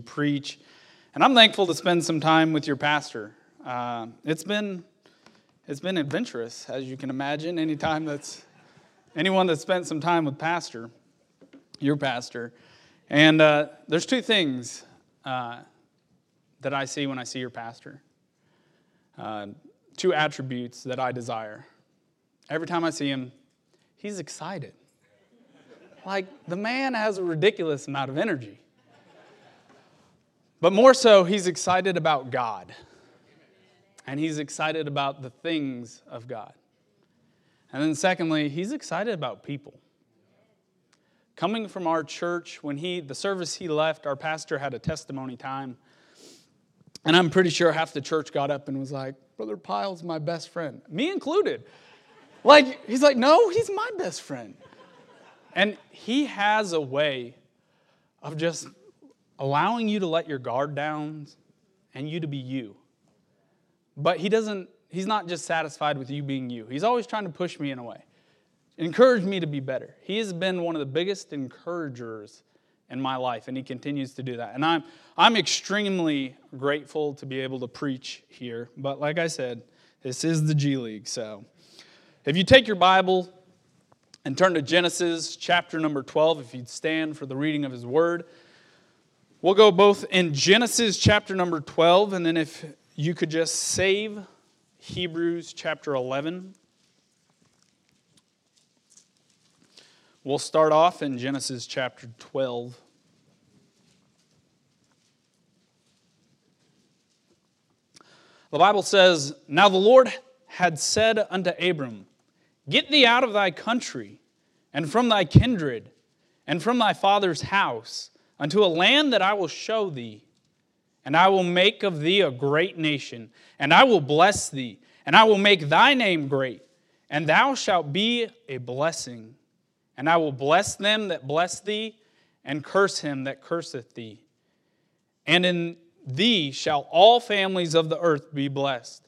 preach. And I'm thankful to spend some time with your pastor. Uh, it's been it's been adventurous, as you can imagine. Anytime that's anyone that's spent some time with pastor, your pastor, and uh, there's two things uh, that I see when I see your pastor. Uh, two attributes that I desire. Every time I see him, he's excited. Like the man has a ridiculous amount of energy. But more so, he's excited about God. And he's excited about the things of God. And then, secondly, he's excited about people. Coming from our church, when he, the service he left, our pastor had a testimony time. And I'm pretty sure half the church got up and was like, Brother Pyle's my best friend, me included. Like, he's like, no, he's my best friend. And he has a way of just allowing you to let your guard down and you to be you. But he doesn't, he's not just satisfied with you being you. He's always trying to push me in a way, encourage me to be better. He has been one of the biggest encouragers in my life, and he continues to do that. And I'm, I'm extremely grateful to be able to preach here. But like I said, this is the G League. So if you take your Bible and turn to Genesis chapter number 12, if you'd stand for the reading of his word. We'll go both in Genesis chapter number 12, and then if you could just save Hebrews chapter 11. We'll start off in Genesis chapter 12. The Bible says, Now the Lord had said unto Abram, Get thee out of thy country, and from thy kindred, and from thy father's house unto a land that I will show thee. And I will make of thee a great nation, and I will bless thee, and I will make thy name great, and thou shalt be a blessing. And I will bless them that bless thee, and curse him that curseth thee. And in thee shall all families of the earth be blessed.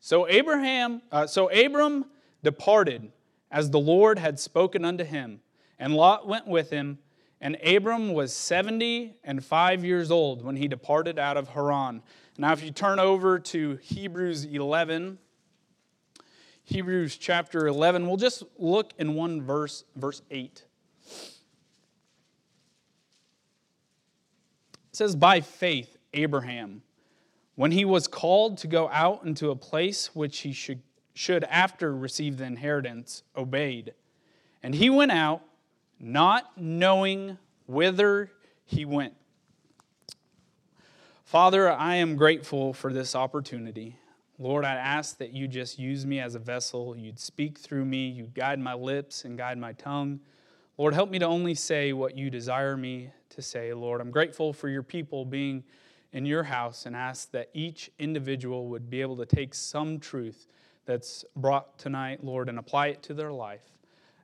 So Abraham, uh, so Abram departed as the Lord had spoken unto him, and Lot went with him. And Abram was 70 and 5 years old when he departed out of Haran. Now, if you turn over to Hebrews 11, Hebrews chapter 11, we'll just look in one verse, verse 8. It says, By faith, Abraham, when he was called to go out into a place which he should, should after receive the inheritance, obeyed. And he went out not knowing whither he went. Father, I am grateful for this opportunity. Lord, I ask that you just use me as a vessel. You'd speak through me. You'd guide my lips and guide my tongue. Lord, help me to only say what you desire me to say, Lord. I'm grateful for your people being in your house and ask that each individual would be able to take some truth that's brought tonight, Lord, and apply it to their life.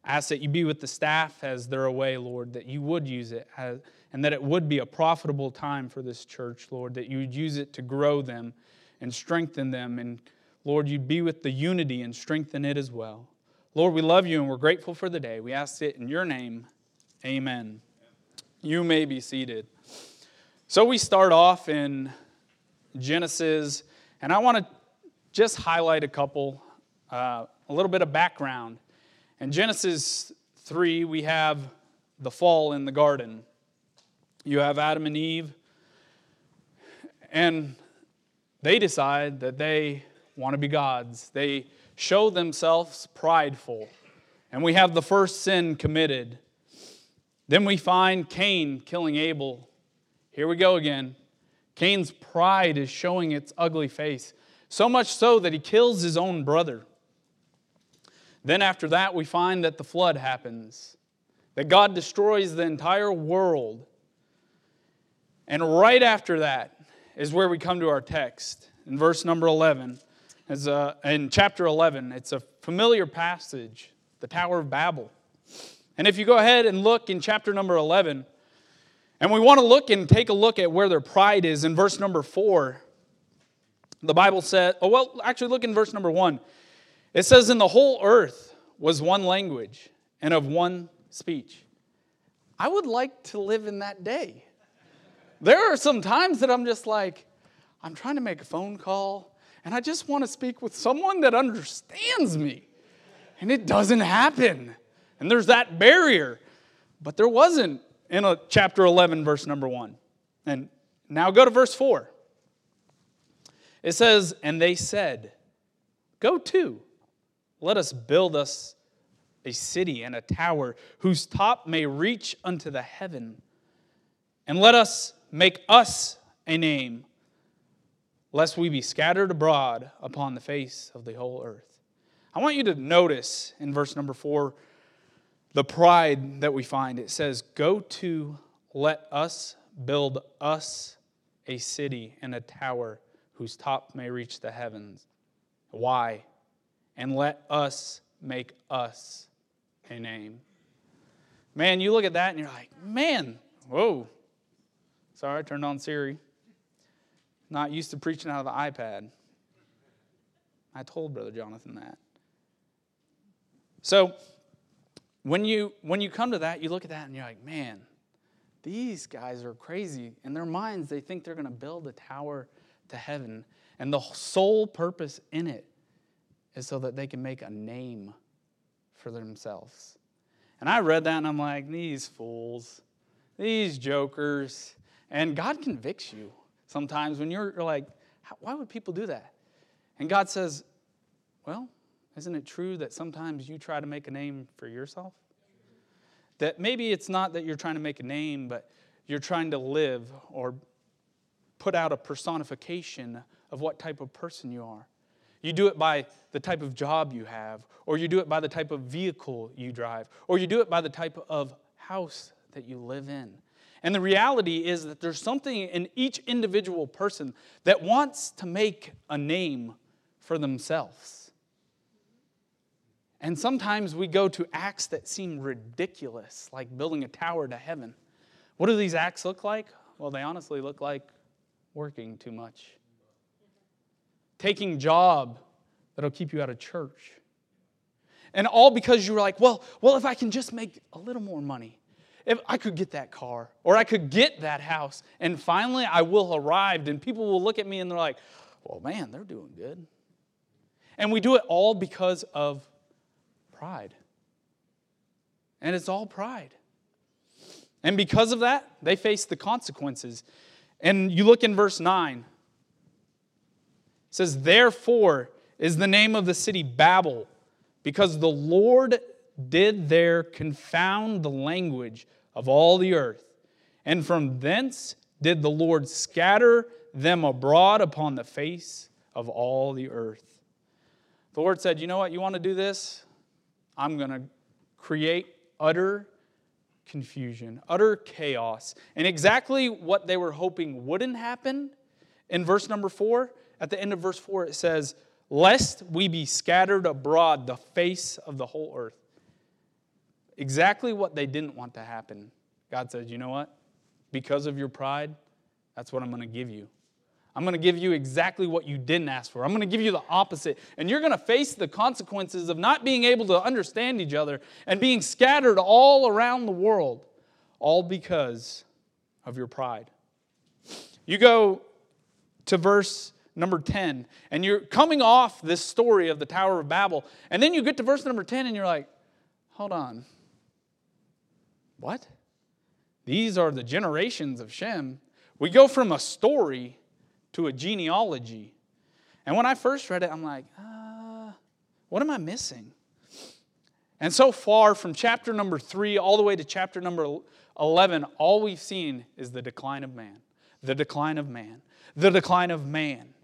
Ask that you be with the staff as they're away, Lord, that you would use it, as, and that it would be a profitable time for this church, Lord, that you would use it to grow them and strengthen them. And Lord, you'd be with the unity and strengthen it as well. Lord, we love you and we're grateful for the day. We ask it in your name. Amen. You may be seated. So we start off in Genesis, and I want to just highlight a couple, uh, a little bit of background. In Genesis 3, we have the fall in the garden. You have Adam and Eve, and they decide that they want to be gods. They show themselves prideful. And we have the first sin committed. Then we find Cain killing Abel. Here we go again. Cain's pride is showing its ugly face, so much so that he kills his own brother. Then, after that, we find that the flood happens, that God destroys the entire world. And right after that is where we come to our text in verse number 11. As a, uh, in chapter 11, it's a familiar passage, the Tower of Babel. And if you go ahead and look in chapter number 11, and we want to look and take a look at where their pride is in verse number 4, the Bible said, oh, well, actually, look in verse number 1. It says, In the whole earth was one language and of one speech. I would like to live in that day. there are some times that I'm just like, I'm trying to make a phone call and I just want to speak with someone that understands me. And it doesn't happen. And there's that barrier. But there wasn't in a chapter 11, verse number 1. And now go to verse 4. It says, And they said, Go to, let us build us a city and a tower whose top may reach unto the heaven, and let us make us a name, lest we be scattered abroad upon the face of the whole earth. I want you to notice in verse number four the pride that we find. It says, Go to, let us build us a city and a tower whose top may reach the heavens. Why? And let us make us a name. Man, you look at that and you're like, man, whoa. Sorry, I turned on Siri. Not used to preaching out of the iPad. I told Brother Jonathan that. So, when you when you come to that, you look at that and you're like, man, these guys are crazy. In their minds, they think they're going to build a tower to heaven, and the sole purpose in it is so that they can make a name for themselves. And I read that and I'm like, these fools, these jokers. And God convicts you sometimes when you're like, why would people do that? And God says, well, isn't it true that sometimes you try to make a name for yourself? That maybe it's not that you're trying to make a name, but you're trying to live or put out a personification of what type of person you are. You do it by the type of job you have, or you do it by the type of vehicle you drive, or you do it by the type of house that you live in. And the reality is that there's something in each individual person that wants to make a name for themselves. And sometimes we go to acts that seem ridiculous, like building a tower to heaven. What do these acts look like? Well, they honestly look like working too much taking job that'll keep you out of church. And all because you were like, well, well, if I can just make a little more money, if I could get that car or I could get that house, and finally I will arrive, and people will look at me and they're like, well, man, they're doing good. And we do it all because of pride. And it's all pride. And because of that, they face the consequences. And you look in verse 9 says, Therefore is the name of the city Babel, because the Lord did there confound the language of all the earth. And from thence did the Lord scatter them abroad upon the face of all the earth. The Lord said, You know what? You want to do this? I'm going to create utter confusion, utter chaos. And exactly what they were hoping wouldn't happen in verse number four at the end of verse 4, it says, Lest we be scattered abroad the face of the whole earth. Exactly what they didn't want to happen. God says, You know what? Because of your pride, that's what I'm going to give you. I'm going to give you exactly what you didn't ask for. I'm going to give you the opposite. And you're going to face the consequences of not being able to understand each other and being scattered all around the world, all because of your pride. You go to verse number 10, and you're coming off this story of the Tower of Babel, and then you get to verse number 10 and you're like, hold on. What? These are the generations of Shem. We go from a story to a genealogy. And when I first read it, I'm like, uh, what am I missing? And so far, from chapter number three all the way to chapter number 11, all we've seen is the decline of man, the decline of man, the decline of man.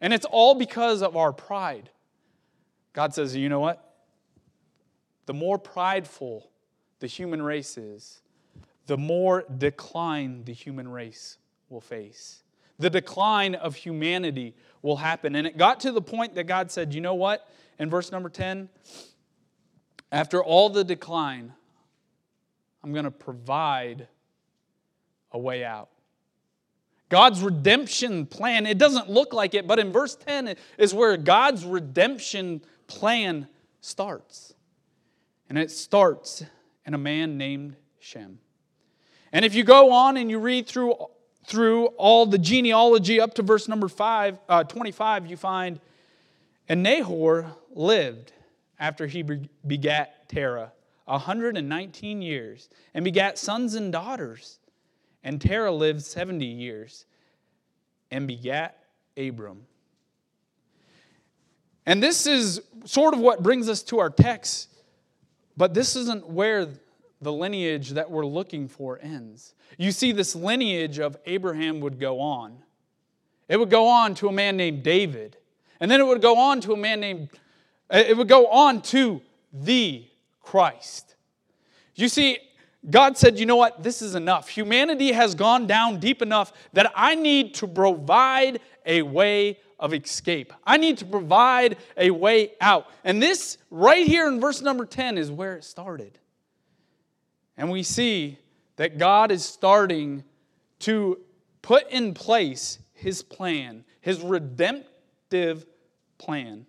And it's all because of our pride. God says, you know what? The more prideful the human race is, the more decline the human race will face. The decline of humanity will happen. And it got to the point that God said, you know what? In verse number 10, after all the decline, I'm going to provide a way out. God's redemption plan, it doesn't look like it, but in verse 10 is where God's redemption plan starts. And it starts in a man named Shem. And if you go on and you read through through all the genealogy up to verse number five, uh, 25, you find, and Nahor lived after he begat Terah 119 years and begat sons and daughters. And Terah lived 70 years and begat Abram. And this is sort of what brings us to our text, but this isn't where the lineage that we're looking for ends. You see, this lineage of Abraham would go on. It would go on to a man named David, and then it would go on to a man named, it would go on to the Christ. You see, God said, you know what? This is enough. Humanity has gone down deep enough that I need to provide a way of escape. I need to provide a way out. And this, right here in verse number 10, is where it started. And we see that God is starting to put in place his plan, his redemptive plan.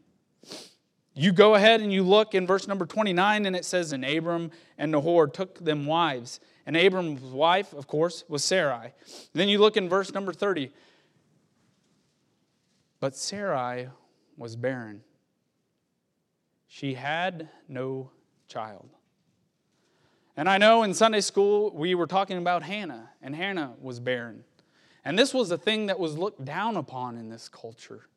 You go ahead and you look in verse number 29, and it says, And Abram and Nahor took them wives. And Abram's wife, of course, was Sarai. Then you look in verse number 30. But Sarai was barren. She had no child. And I know in Sunday school we were talking about Hannah, and Hannah was barren. And this was a thing that was looked down upon in this culture.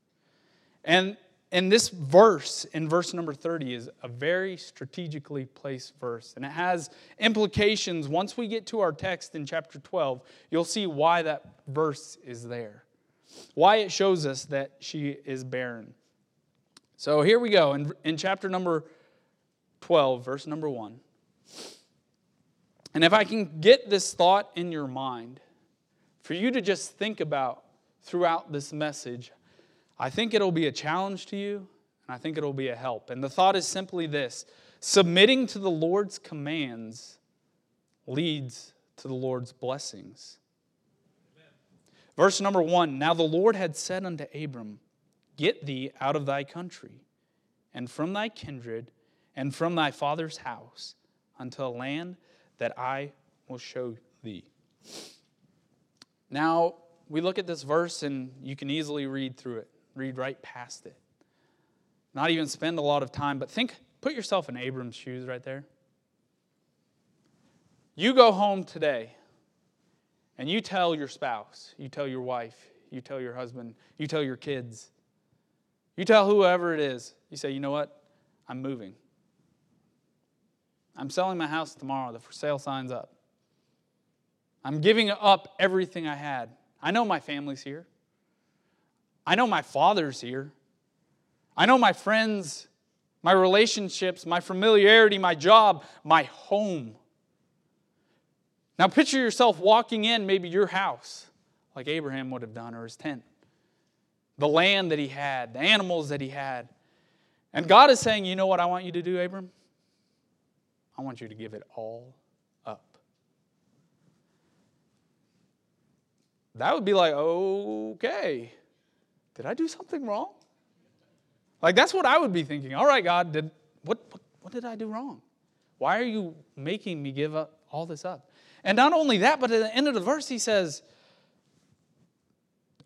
And and this verse, in verse number 30, is a very strategically placed verse. And it has implications. Once we get to our text in chapter 12, you'll see why that verse is there, why it shows us that she is barren. So here we go in, in chapter number 12, verse number 1. And if I can get this thought in your mind, for you to just think about throughout this message, I think it'll be a challenge to you, and I think it'll be a help. And the thought is simply this submitting to the Lord's commands leads to the Lord's blessings. Amen. Verse number one Now the Lord had said unto Abram, Get thee out of thy country, and from thy kindred, and from thy father's house, unto a land that I will show thee. Now, we look at this verse, and you can easily read through it read right past it. Not even spend a lot of time, but think, put yourself in Abram's shoes right there. You go home today and you tell your spouse, you tell your wife, you tell your husband, you tell your kids, you tell whoever it is, you say, you know what? I'm moving. I'm selling my house tomorrow. The for sale sign's up. I'm giving up everything I had. I know my family's here. I know my father's here. I know my friends, my relationships, my familiarity, my job, my home. Now picture yourself walking in maybe your house, like Abraham would have done, or his tent, the land that he had, the animals that he had. And God is saying, You know what I want you to do, Abram? I want you to give it all up. That would be like, okay. Did I do something wrong? Like, that's what I would be thinking. All right, God, did, what, what, what did I do wrong? Why are you making me give up all this up? And not only that, but at the end of the verse, he says,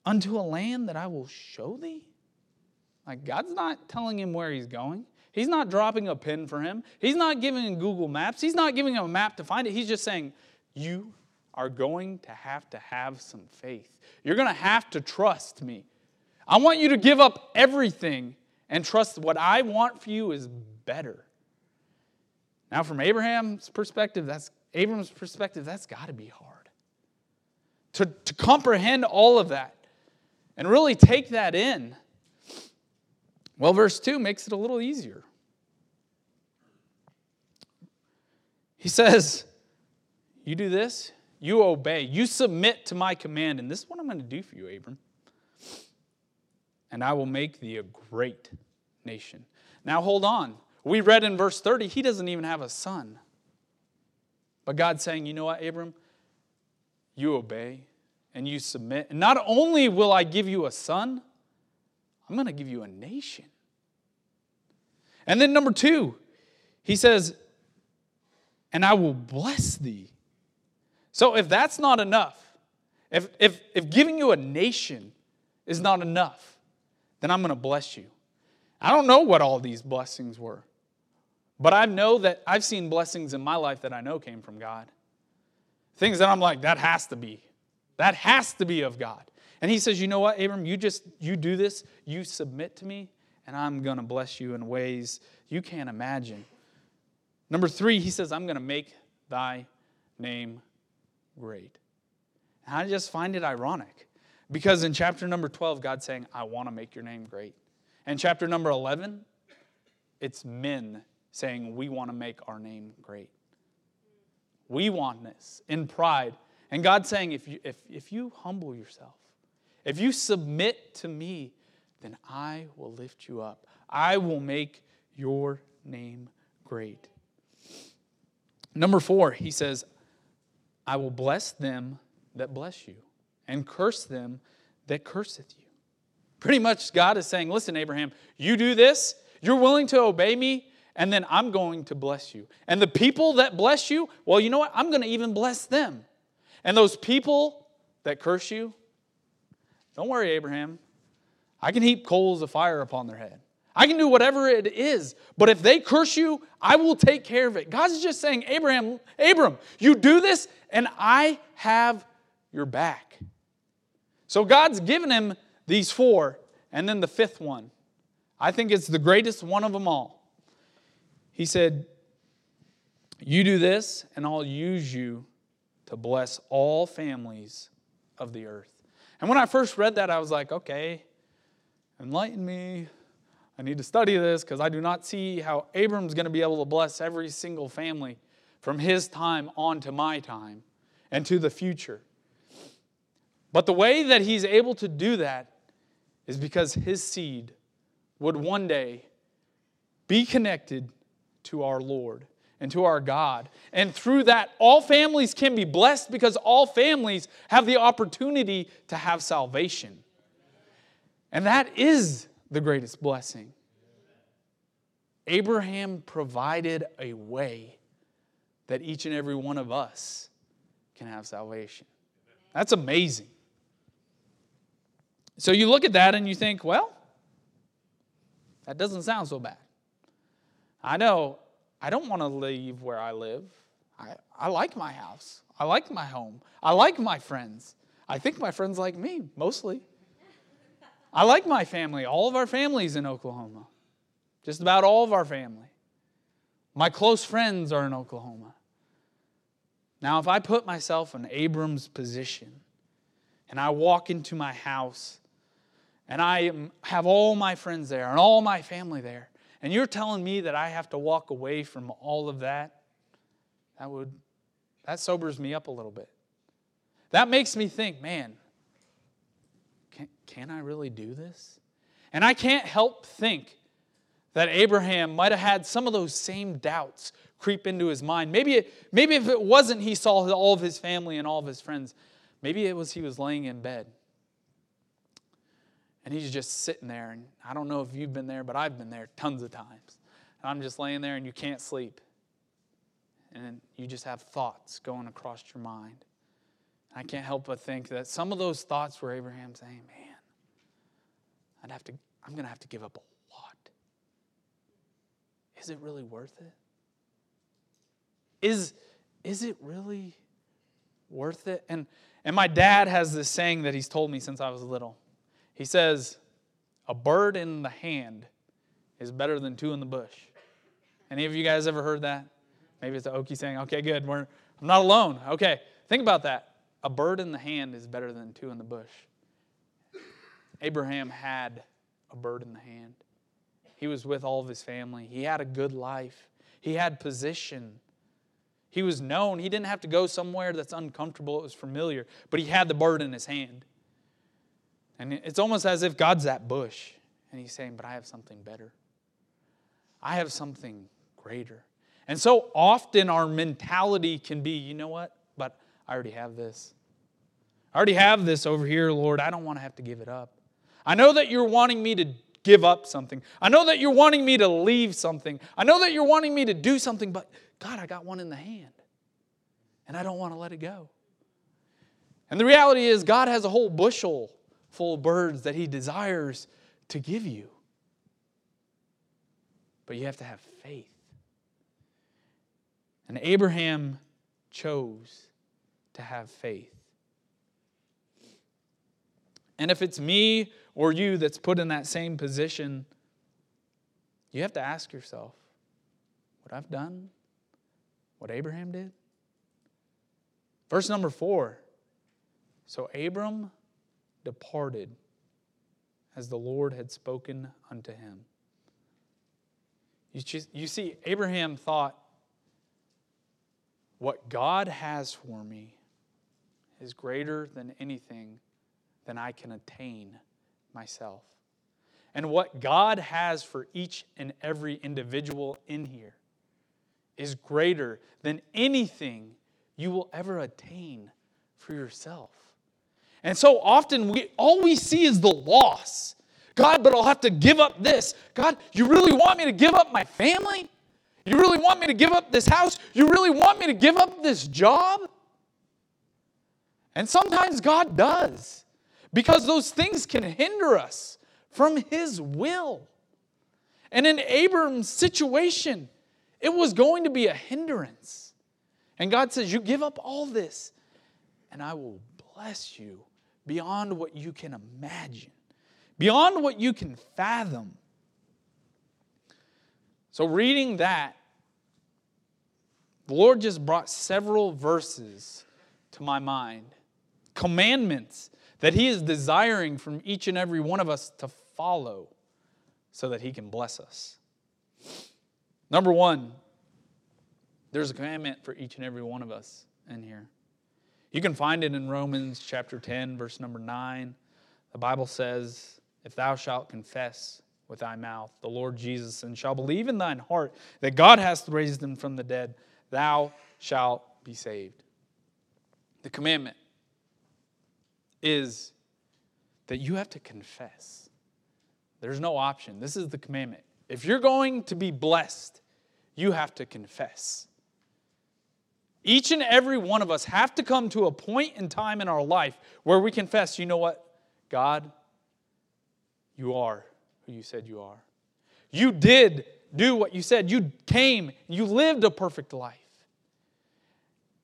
Unto a land that I will show thee? Like, God's not telling him where he's going. He's not dropping a pin for him. He's not giving him Google Maps. He's not giving him a map to find it. He's just saying, You are going to have to have some faith. You're going to have to trust me. I want you to give up everything and trust what I want for you is better. Now, from Abraham's perspective, that's Abram's perspective, that's got to be hard. To, to comprehend all of that and really take that in. Well, verse 2 makes it a little easier. He says, You do this, you obey, you submit to my command, and this is what I'm going to do for you, Abram and I will make thee a great nation. Now hold on. We read in verse 30, he doesn't even have a son. But God's saying, you know what, Abram? You obey and you submit. And not only will I give you a son, I'm going to give you a nation. And then, number two, he says, and I will bless thee. So, if that's not enough, If, if, if giving you a nation is not enough, then I'm going to bless you. I don't know what all these blessings were, but I know that I've seen blessings in my life that I know came from God. Things that I'm like, that has to be. That has to be of God. And he says, You know what, Abram, you just you do this, you submit to me, and I'm gonna bless you in ways you can't imagine. Number three, he says, I'm gonna make thy name great. And I just find it ironic because in chapter number 12, God's saying, I want to make your name great. And chapter number 11, it's men saying, We want to make our name great. We want this in pride. And God's saying, if you, if, if you humble yourself, if you submit to me, then I will lift you up. I will make your name great. Number four, he says, I will bless them that bless you and curse them that curseth you. Pretty much, God is saying, Listen, Abraham, you do this, you're willing to obey me, and then I'm going to bless you. And the people that bless you, well, you know what? I'm going to even bless them. And those people that curse you, don't worry, Abraham. I can heap coals of fire upon their head. I can do whatever it is. But if they curse you, I will take care of it. God's just saying, Abraham, Abram, you do this, and I have your back. So God's given him these four, and then the fifth one. I think it's the greatest one of them all. He said, You do this, and I'll use you to bless all families of the earth. And when I first read that, I was like, okay, enlighten me. I need to study this because I do not see how Abram's going to be able to bless every single family from his time on to my time and to the future. But the way that he's able to do that is because his seed would one day be connected to our Lord and to our God. And through that, all families can be blessed because all families have the opportunity to have salvation. And that is the greatest blessing. Abraham provided a way that each and every one of us can have salvation. That's amazing. So you look at that and you think, well, that doesn't sound so bad. I know I don't want to leave where I live. I, I like my house. I like my home. I like my friends. I think my friends like me, mostly. I like my family. All of our families in Oklahoma. Just about all of our family. My close friends are in Oklahoma. Now, if I put myself in Abram's position and I walk into my house and I have all my friends there and all my family there, and you're telling me that I have to walk away from all of that, that would that sobers me up a little bit. That makes me think, man, can, can I really do this? And I can't help think that Abraham might have had some of those same doubts creep into his mind. Maybe, it, maybe if it wasn't he saw all of his family and all of his friends, maybe it was he was laying in bed. And he's just sitting there. And I don't know if you've been there, but I've been there tons of times. And I'm just laying there and you can't sleep. And you just have thoughts going across your mind. I can't help but think that some of those thoughts were Abraham saying, Man, I'd have to, I'm to have to give up a lot. Is it really worth it? Is, is it really worth it? And, and my dad has this saying that he's told me since I was little. He says, A bird in the hand is better than two in the bush. Any of you guys ever heard that? Maybe it's an Okie saying, okay, good, we're, I'm not alone. Okay, think about that. A bird in the hand is better than two in the bush. Abraham had a bird in the hand. He was with all of his family. He had a good life. He had position. He was known. He didn't have to go somewhere that's uncomfortable, it was familiar, but he had the bird in his hand. And it's almost as if God's that bush and he's saying, But I have something better. I have something greater. And so often our mentality can be, you know what? But I already have this. I already have this over here, Lord. I don't want to have to give it up. I know that you're wanting me to give up something. I know that you're wanting me to leave something. I know that you're wanting me to do something, but God, I got one in the hand. And I don't want to let it go. And the reality is, God has a whole bushel full birds that He desires to give you. But you have to have faith. And Abraham chose to have faith. And if it's me or you that's put in that same position, you have to ask yourself what I've done, what Abraham did. Verse number four. So Abram departed as the Lord had spoken unto him. You, see, Abraham thought, what God has for me is greater than anything than I can attain myself. And what God has for each and every individual in here is greater than anything you will ever attain for yourself. And so often we all we see is the loss. God, but I'll have to give up this. God, you really want me to give up my family? You really want me to give up this house? You really want me to give up this job? And sometimes God does because those things can hinder us from His will. And in Abram's situation, it was going to be a hindrance. And God says, You give up all this, and I will bless you beyond what you can imagine, beyond what you can fathom. So, reading that, the Lord just brought several verses to my mind, commandments that He is desiring from each and every one of us to follow so that He can bless us. Number one, there's a commandment for each and every one of us in here. You can find it in Romans chapter 10, verse number 9. The Bible says, If thou shalt confess with thy mouth the Lord Jesus and shall believe in thine heart that God hath raised him from the dead, thou shalt be saved. The commandment is that you have to confess. There's no option. This is the commandment. If you're going to be blessed, you have to confess. Each and every one of us have to come to a point in time in our life where we confess, you know what? God, you are who you said you are. You did do what you said. You came, you lived a perfect life.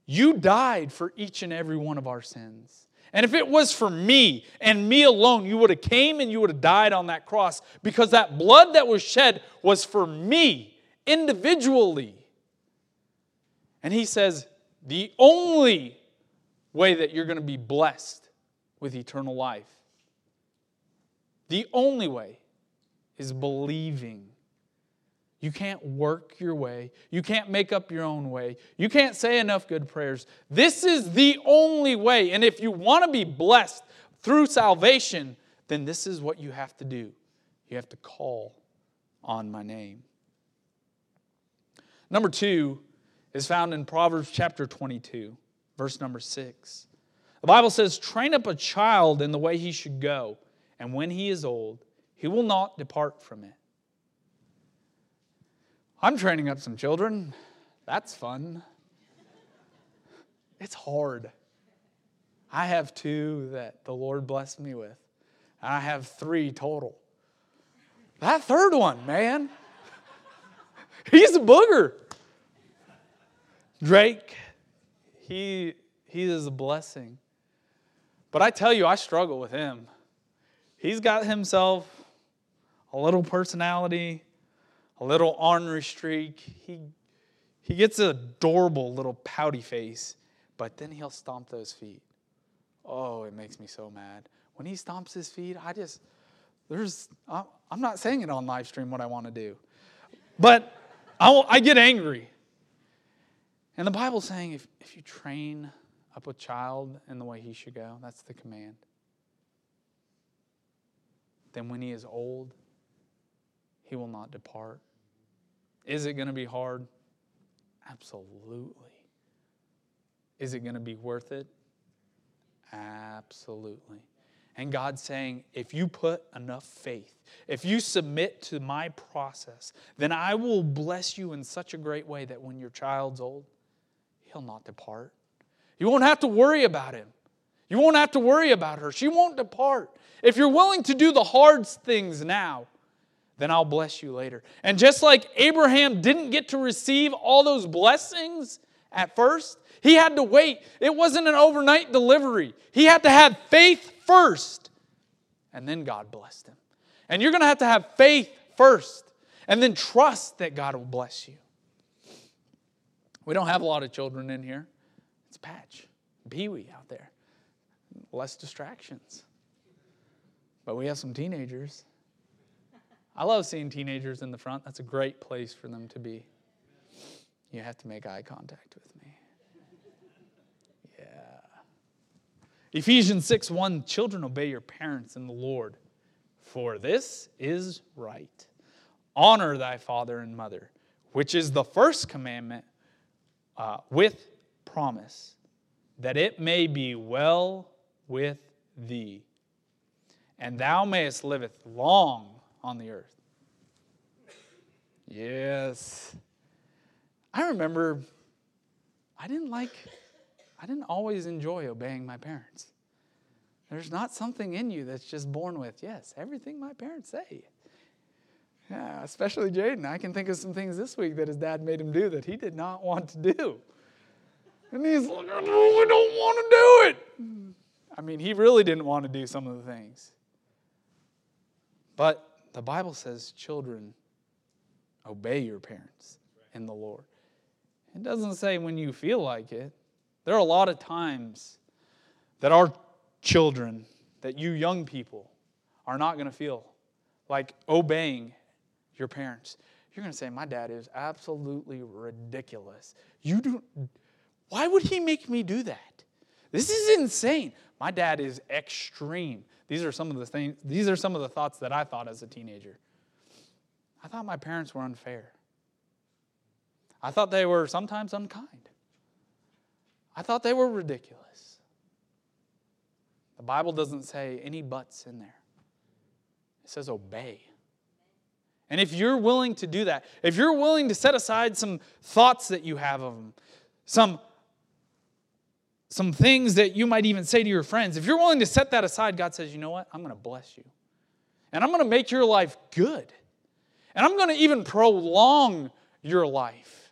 You died for each and every one of our sins. And if it was for me and me alone, you would have came and you would have died on that cross because that blood that was shed was for me individually. And he says, the only way that you're going to be blessed with eternal life, the only way is believing you can't work your way. You can't make up your own way. You can't say enough good prayers. This is the only way. And if you want to be blessed through salvation, then this is what you have to do. You have to call on my name. Number two is found in Proverbs chapter 22, verse number six. The Bible says, Train up a child in the way he should go, and when he is old, he will not depart from it. I'm training up some children. That's fun. It's hard. I have two that the Lord blessed me with. I have three total. That third one, man, he's a booger. Drake, he, he is a blessing. But I tell you, I struggle with him. He's got himself a little personality a little ornery streak. He, he gets an adorable little pouty face, but then he'll stomp those feet. Oh, it makes me so mad. When he stomps his feet, I just, there's, I'm not saying it on live stream what I want to do, but I, I get angry. And the Bible's saying if, if you train up a child in the way he should go, that's the command. Then when he is old, he will not depart. Is it going to be hard? Absolutely. Is it going to be worth it? Absolutely. And God's saying, if you put enough faith, if you submit to my process, then I will bless you in such a great way that when your child's old, he'll not depart. You won't have to worry about him. You won't have to worry about her. She won't depart. If you're willing to do the hard things now, then I'll bless you later. And just like Abraham didn't get to receive all those blessings at first, he had to wait. It wasn't an overnight delivery. He had to have faith first, and then God blessed him. And you're going to have to have faith first, and then trust that God will bless you. We don't have a lot of children in here. It's Patch, Pee Wee out there. Less distractions. But we have some teenagers. I love seeing teenagers in the front. That's a great place for them to be. You have to make eye contact with me. Yeah. Ephesians 6 1 Children, obey your parents in the Lord, for this is right. Honor thy father and mother, which is the first commandment uh, with promise, that it may be well with thee, and thou mayest liveth long on the earth. Yes. I remember I didn't like, I didn't always enjoy obeying my parents. There's not something in you that's just born with, yes, everything my parents say. Yeah, especially Jaden. I can think of some things this week that his dad made him do that he did not want to do. And he's like, I really don't want to do it. I mean, he really didn't want to do some of the things. But the Bible says, children, obey your parents in the Lord. It doesn't say when you feel like it. There are a lot of times that our children, that you young people, are not going to feel like obeying your parents. You're going to say, My dad is absolutely ridiculous. You do why would he make me do that? This is insane. My dad is extreme. These are some of the things, these are some of the thoughts that I thought as a teenager. I thought my parents were unfair. I thought they were sometimes unkind. I thought they were ridiculous. The Bible doesn't say any buts in there, it says obey. And if you're willing to do that, if you're willing to set aside some thoughts that you have of them, some some things that you might even say to your friends, if you're willing to set that aside, God says, you know what? I'm going to bless you. And I'm going to make your life good. And I'm going to even prolong your life.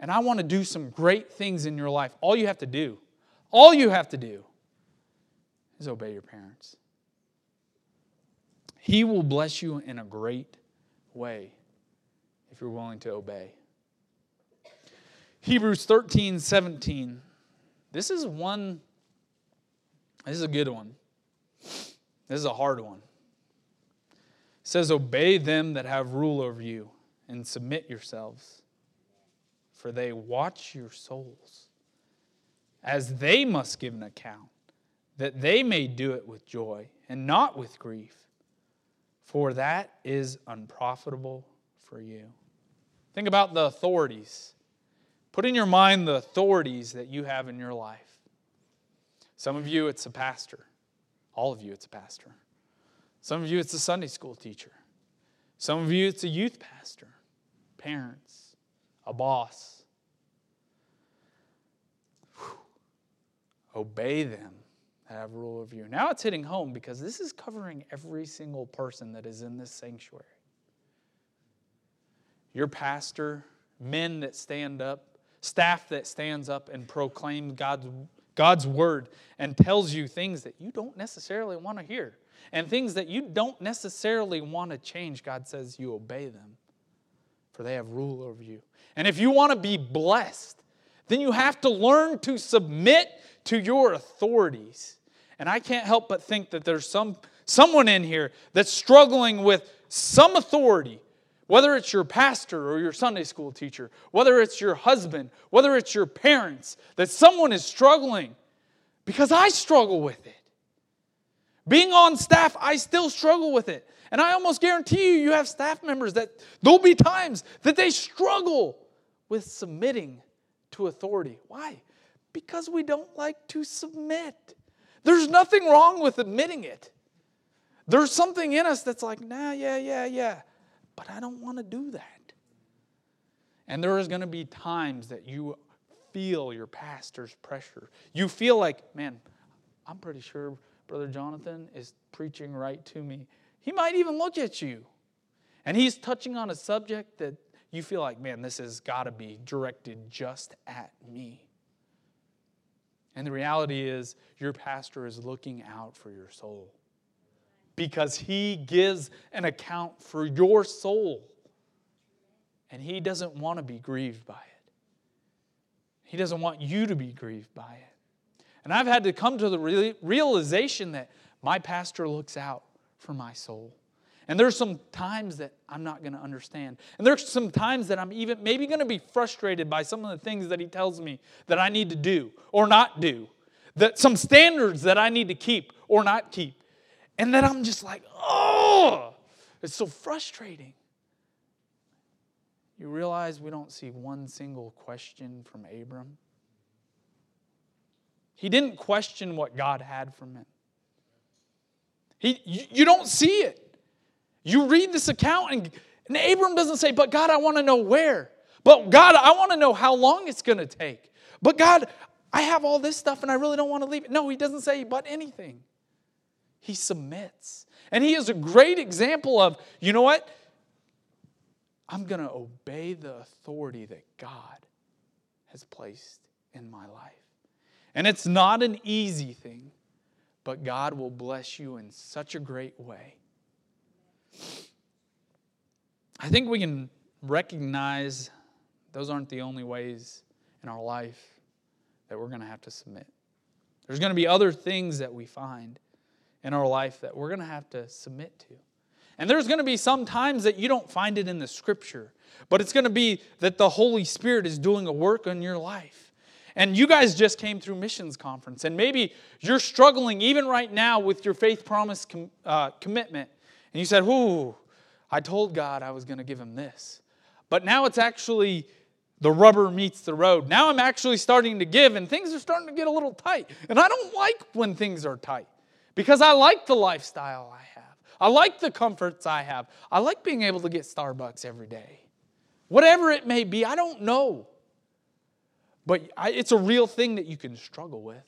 And I want to do some great things in your life. All you have to do, all you have to do is obey your parents. He will bless you in a great way if you're willing to obey. Hebrews 13, 17. This is one, this is a good one. This is a hard one. It says, Obey them that have rule over you and submit yourselves, for they watch your souls, as they must give an account, that they may do it with joy and not with grief, for that is unprofitable for you. Think about the authorities Put in your mind the authorities that you have in your life. Some of you, it's a pastor. All of you, it's a pastor. Some of you, it's a Sunday school teacher. Some of you, it's a youth pastor, parents, a boss. Whew. Obey them have rule over you. Now it's hitting home because this is covering every single person that is in this sanctuary. Your pastor, men that stand up staff that stands up and proclaims God's, God's word and tells you things that you don't necessarily want to hear and things that you don't necessarily want to change. God says you obey them, for they have rule over you. And if you want to be blessed, then you have to learn to submit to your authorities. And I can't help but think that there's some someone in here that's struggling with some authority whether it's your pastor or your Sunday school teacher, whether it's your husband, whether it's your parents, that someone is struggling because I struggle with it. Being on staff, I still struggle with it. And I almost guarantee you, you have staff members that there'll be times that they struggle with submitting to authority. Why? Because we don't like to submit. There's nothing wrong with admitting it. There's something in us that's like, nah, yeah, yeah, yeah but I don't want to do that. And there is going to be times that you feel your pastor's pressure. You feel like, man, I'm pretty sure Brother Jonathan is preaching right to me. He might even look at you. And he's touching on a subject that you feel like, man, this has got to be directed just at me. And the reality is, your pastor is looking out for your soul because he gives an account for your soul. And he doesn't want to be grieved by it. He doesn't want you to be grieved by it. And I've had to come to the realization that my pastor looks out for my soul. And there's some times that I'm not going to understand. And there's some times that I'm even maybe going to be frustrated by some of the things that he tells me that I need to do or not do. That some standards that I need to keep or not keep. And then I'm just like, oh, it's so frustrating. You realize we don't see one single question from Abram? He didn't question what God had from him. He, you, you don't see it. You read this account, and, and Abram doesn't say, But God, I want to know where. But God, I want to know how long it's going to take. But God, I have all this stuff and I really don't want to leave it. No, he doesn't say, But anything. He submits. And he is a great example of, you know what? I'm going to obey the authority that God has placed in my life. And it's not an easy thing, but God will bless you in such a great way. I think we can recognize those aren't the only ways in our life that we're going to have to submit. There's going to be other things that we find in our life that we're going to have to submit to. And there's going to be some times that you don't find it in the scripture, but it's going to be that the Holy Spirit is doing a work in your life. And you guys just came through missions conference, and maybe you're struggling even right now with your faith promise com- uh, commitment. And you said, Whoo, I told God I was going to give him this. But now it's actually the rubber meets the road. Now I'm actually starting to give, and things are starting to get a little tight. And I don't like when things are tight because I like the lifestyle I have. I like the comforts I have. I like being able to get Starbucks every day. Whatever it may be, I don't know. But it's a real thing that you can struggle with.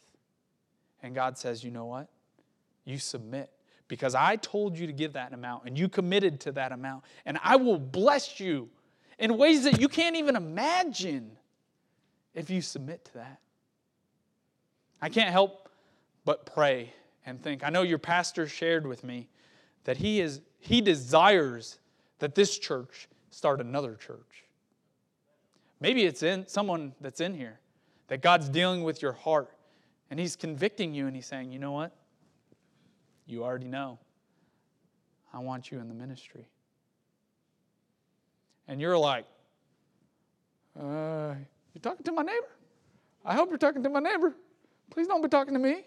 And God says, you know what? You submit because I told you to give that amount and you committed to that amount. And I will bless you in ways that you can't even imagine if you submit to that. I can't help but pray and think. I know your pastor shared with me that he is he desires that this church start another church. Maybe it's in someone that's in here that God's dealing with your heart and he's convicting you and he's saying, "You know what? You already know. I want you in the ministry." And you're like, uh, you talking to my neighbor? I hope you're talking to my neighbor. Please don't be talking to me.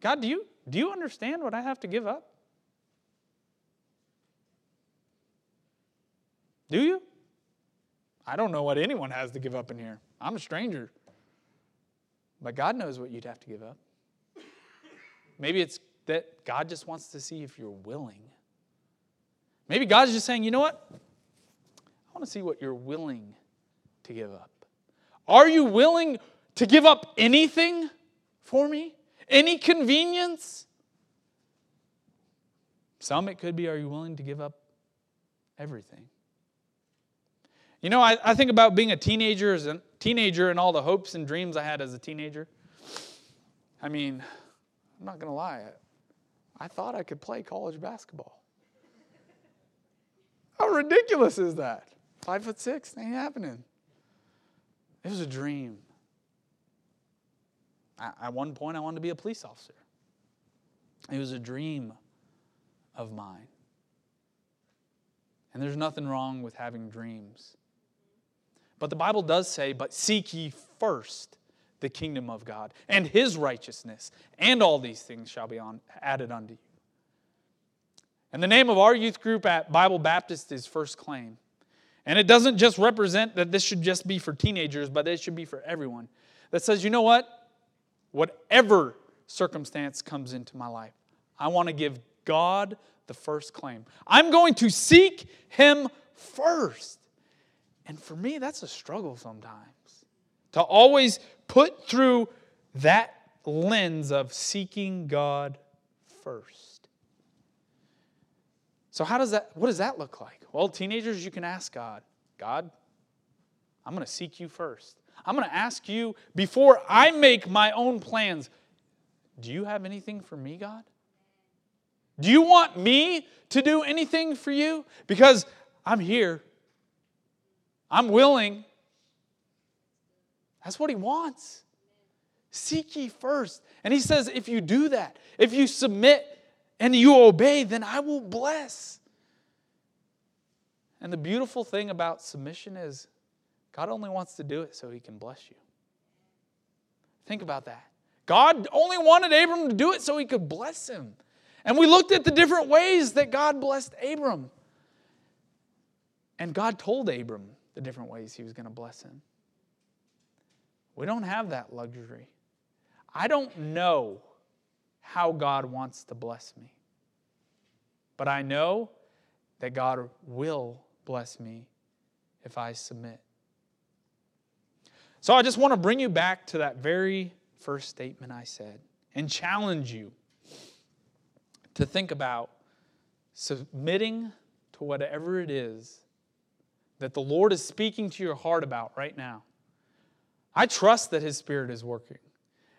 God, do you, do you understand what I have to give up? Do you? I don't know what anyone has to give up in here. I'm a stranger. But God knows what you'd have to give up. Maybe it's that God just wants to see if you're willing. Maybe God's just saying, you know what? I want to see what you're willing to give up. Are you willing to give up anything for me? Any convenience? Some it could be, are you willing to give up everything? You know, I, I think about being a teenager as a teenager and all the hopes and dreams I had as a teenager. I mean, I'm not going to lie. I thought I could play college basketball. How ridiculous is that? Five foot six, ain't happening. It was a dream. At one point, I wanted to be a police officer. It was a dream of mine. And there's nothing wrong with having dreams. But the Bible does say, But seek ye first the kingdom of God and his righteousness, and all these things shall be on, added unto you. And the name of our youth group at Bible Baptist is First Claim. And it doesn't just represent that this should just be for teenagers, but it should be for everyone. That says, you know what? whatever circumstance comes into my life. I want to give God the first claim. I'm going to seek Him first. And for me, that's a struggle sometimes to always put through that lens of seeking God first. So how does that what does that look like? Well, teenagers, you can ask God, God, I'm going to seek you first. I'm going to ask you before I make my own plans, do you have anything for me, God? Do you want me to do anything for you? Because I'm here. I'm willing. That's what he wants. Seek ye first. And he says, if you do that, if you submit and you obey, then I will bless. And the beautiful thing about submission is God only wants to do it so he can bless you. Think about that. God only wanted Abram to do it so he could bless him. And we looked at the different ways that God blessed Abram. And God told Abram the different ways he was going to bless him. We don't have that luxury. I don't know how God wants to bless me, but I know that God will bless me if I submit. So I just want to bring you back to that very first statement I said and challenge you to think about submitting to whatever it is that the Lord is speaking to your heart about right now. I trust that His Spirit is working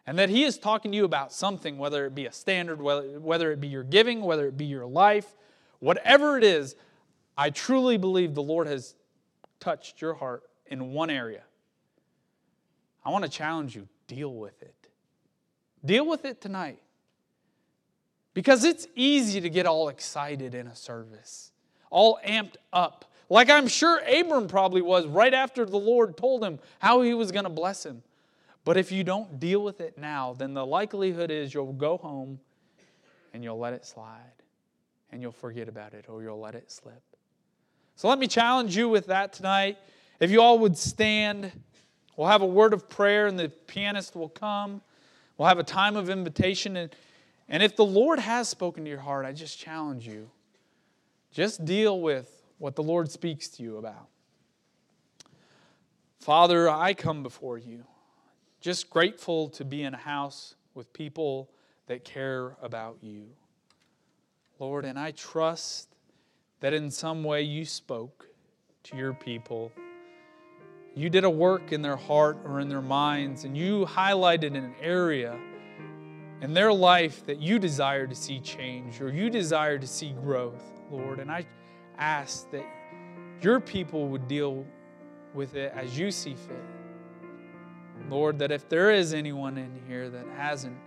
and that He is talking to you about something, whether it be a standard, whether, whether it be your giving, whether it be your life, whatever it is, I truly believe the Lord has touched your heart in one area. I want to challenge you deal with it. Deal with it tonight. Because it's easy to get all excited in a service, all amped up. Like I'm sure Abram probably was right after the Lord told him how he was going to bless him. But if you don't deal with it now, then the likelihood is you'll go home and you'll let it slide and you'll forget about it or you'll let it slip. So let me challenge you with that tonight. If you all would stand, we'll have a word of prayer and the pianist will come. We'll have a time of invitation. And and if the Lord has spoken to your heart, I just challenge you just deal with what the Lord speaks to you about. Father, I come before you just grateful to be in a house with people that care about you. Lord, and I trust that in some way you spoke to your people. You did a work in their heart or in their minds, and you highlighted an area in their life that you desire to see change or you desire to see growth, Lord. And I ask that your people would deal with it as you see fit. Lord, that if there is anyone in here that hasn't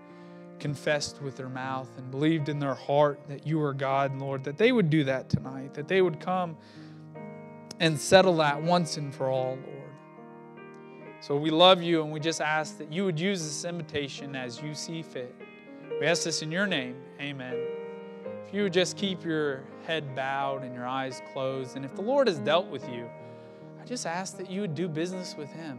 confessed with their mouth and believed in their heart that you are God, Lord, that they would do that tonight, that they would come and settle that once and for all, Lord. So we love you and we just ask that you would use this invitation as you see fit. We ask this in your name. Amen. If you would just keep your head bowed and your eyes closed, and if the Lord has dealt with you, I just ask that you would do business with Him.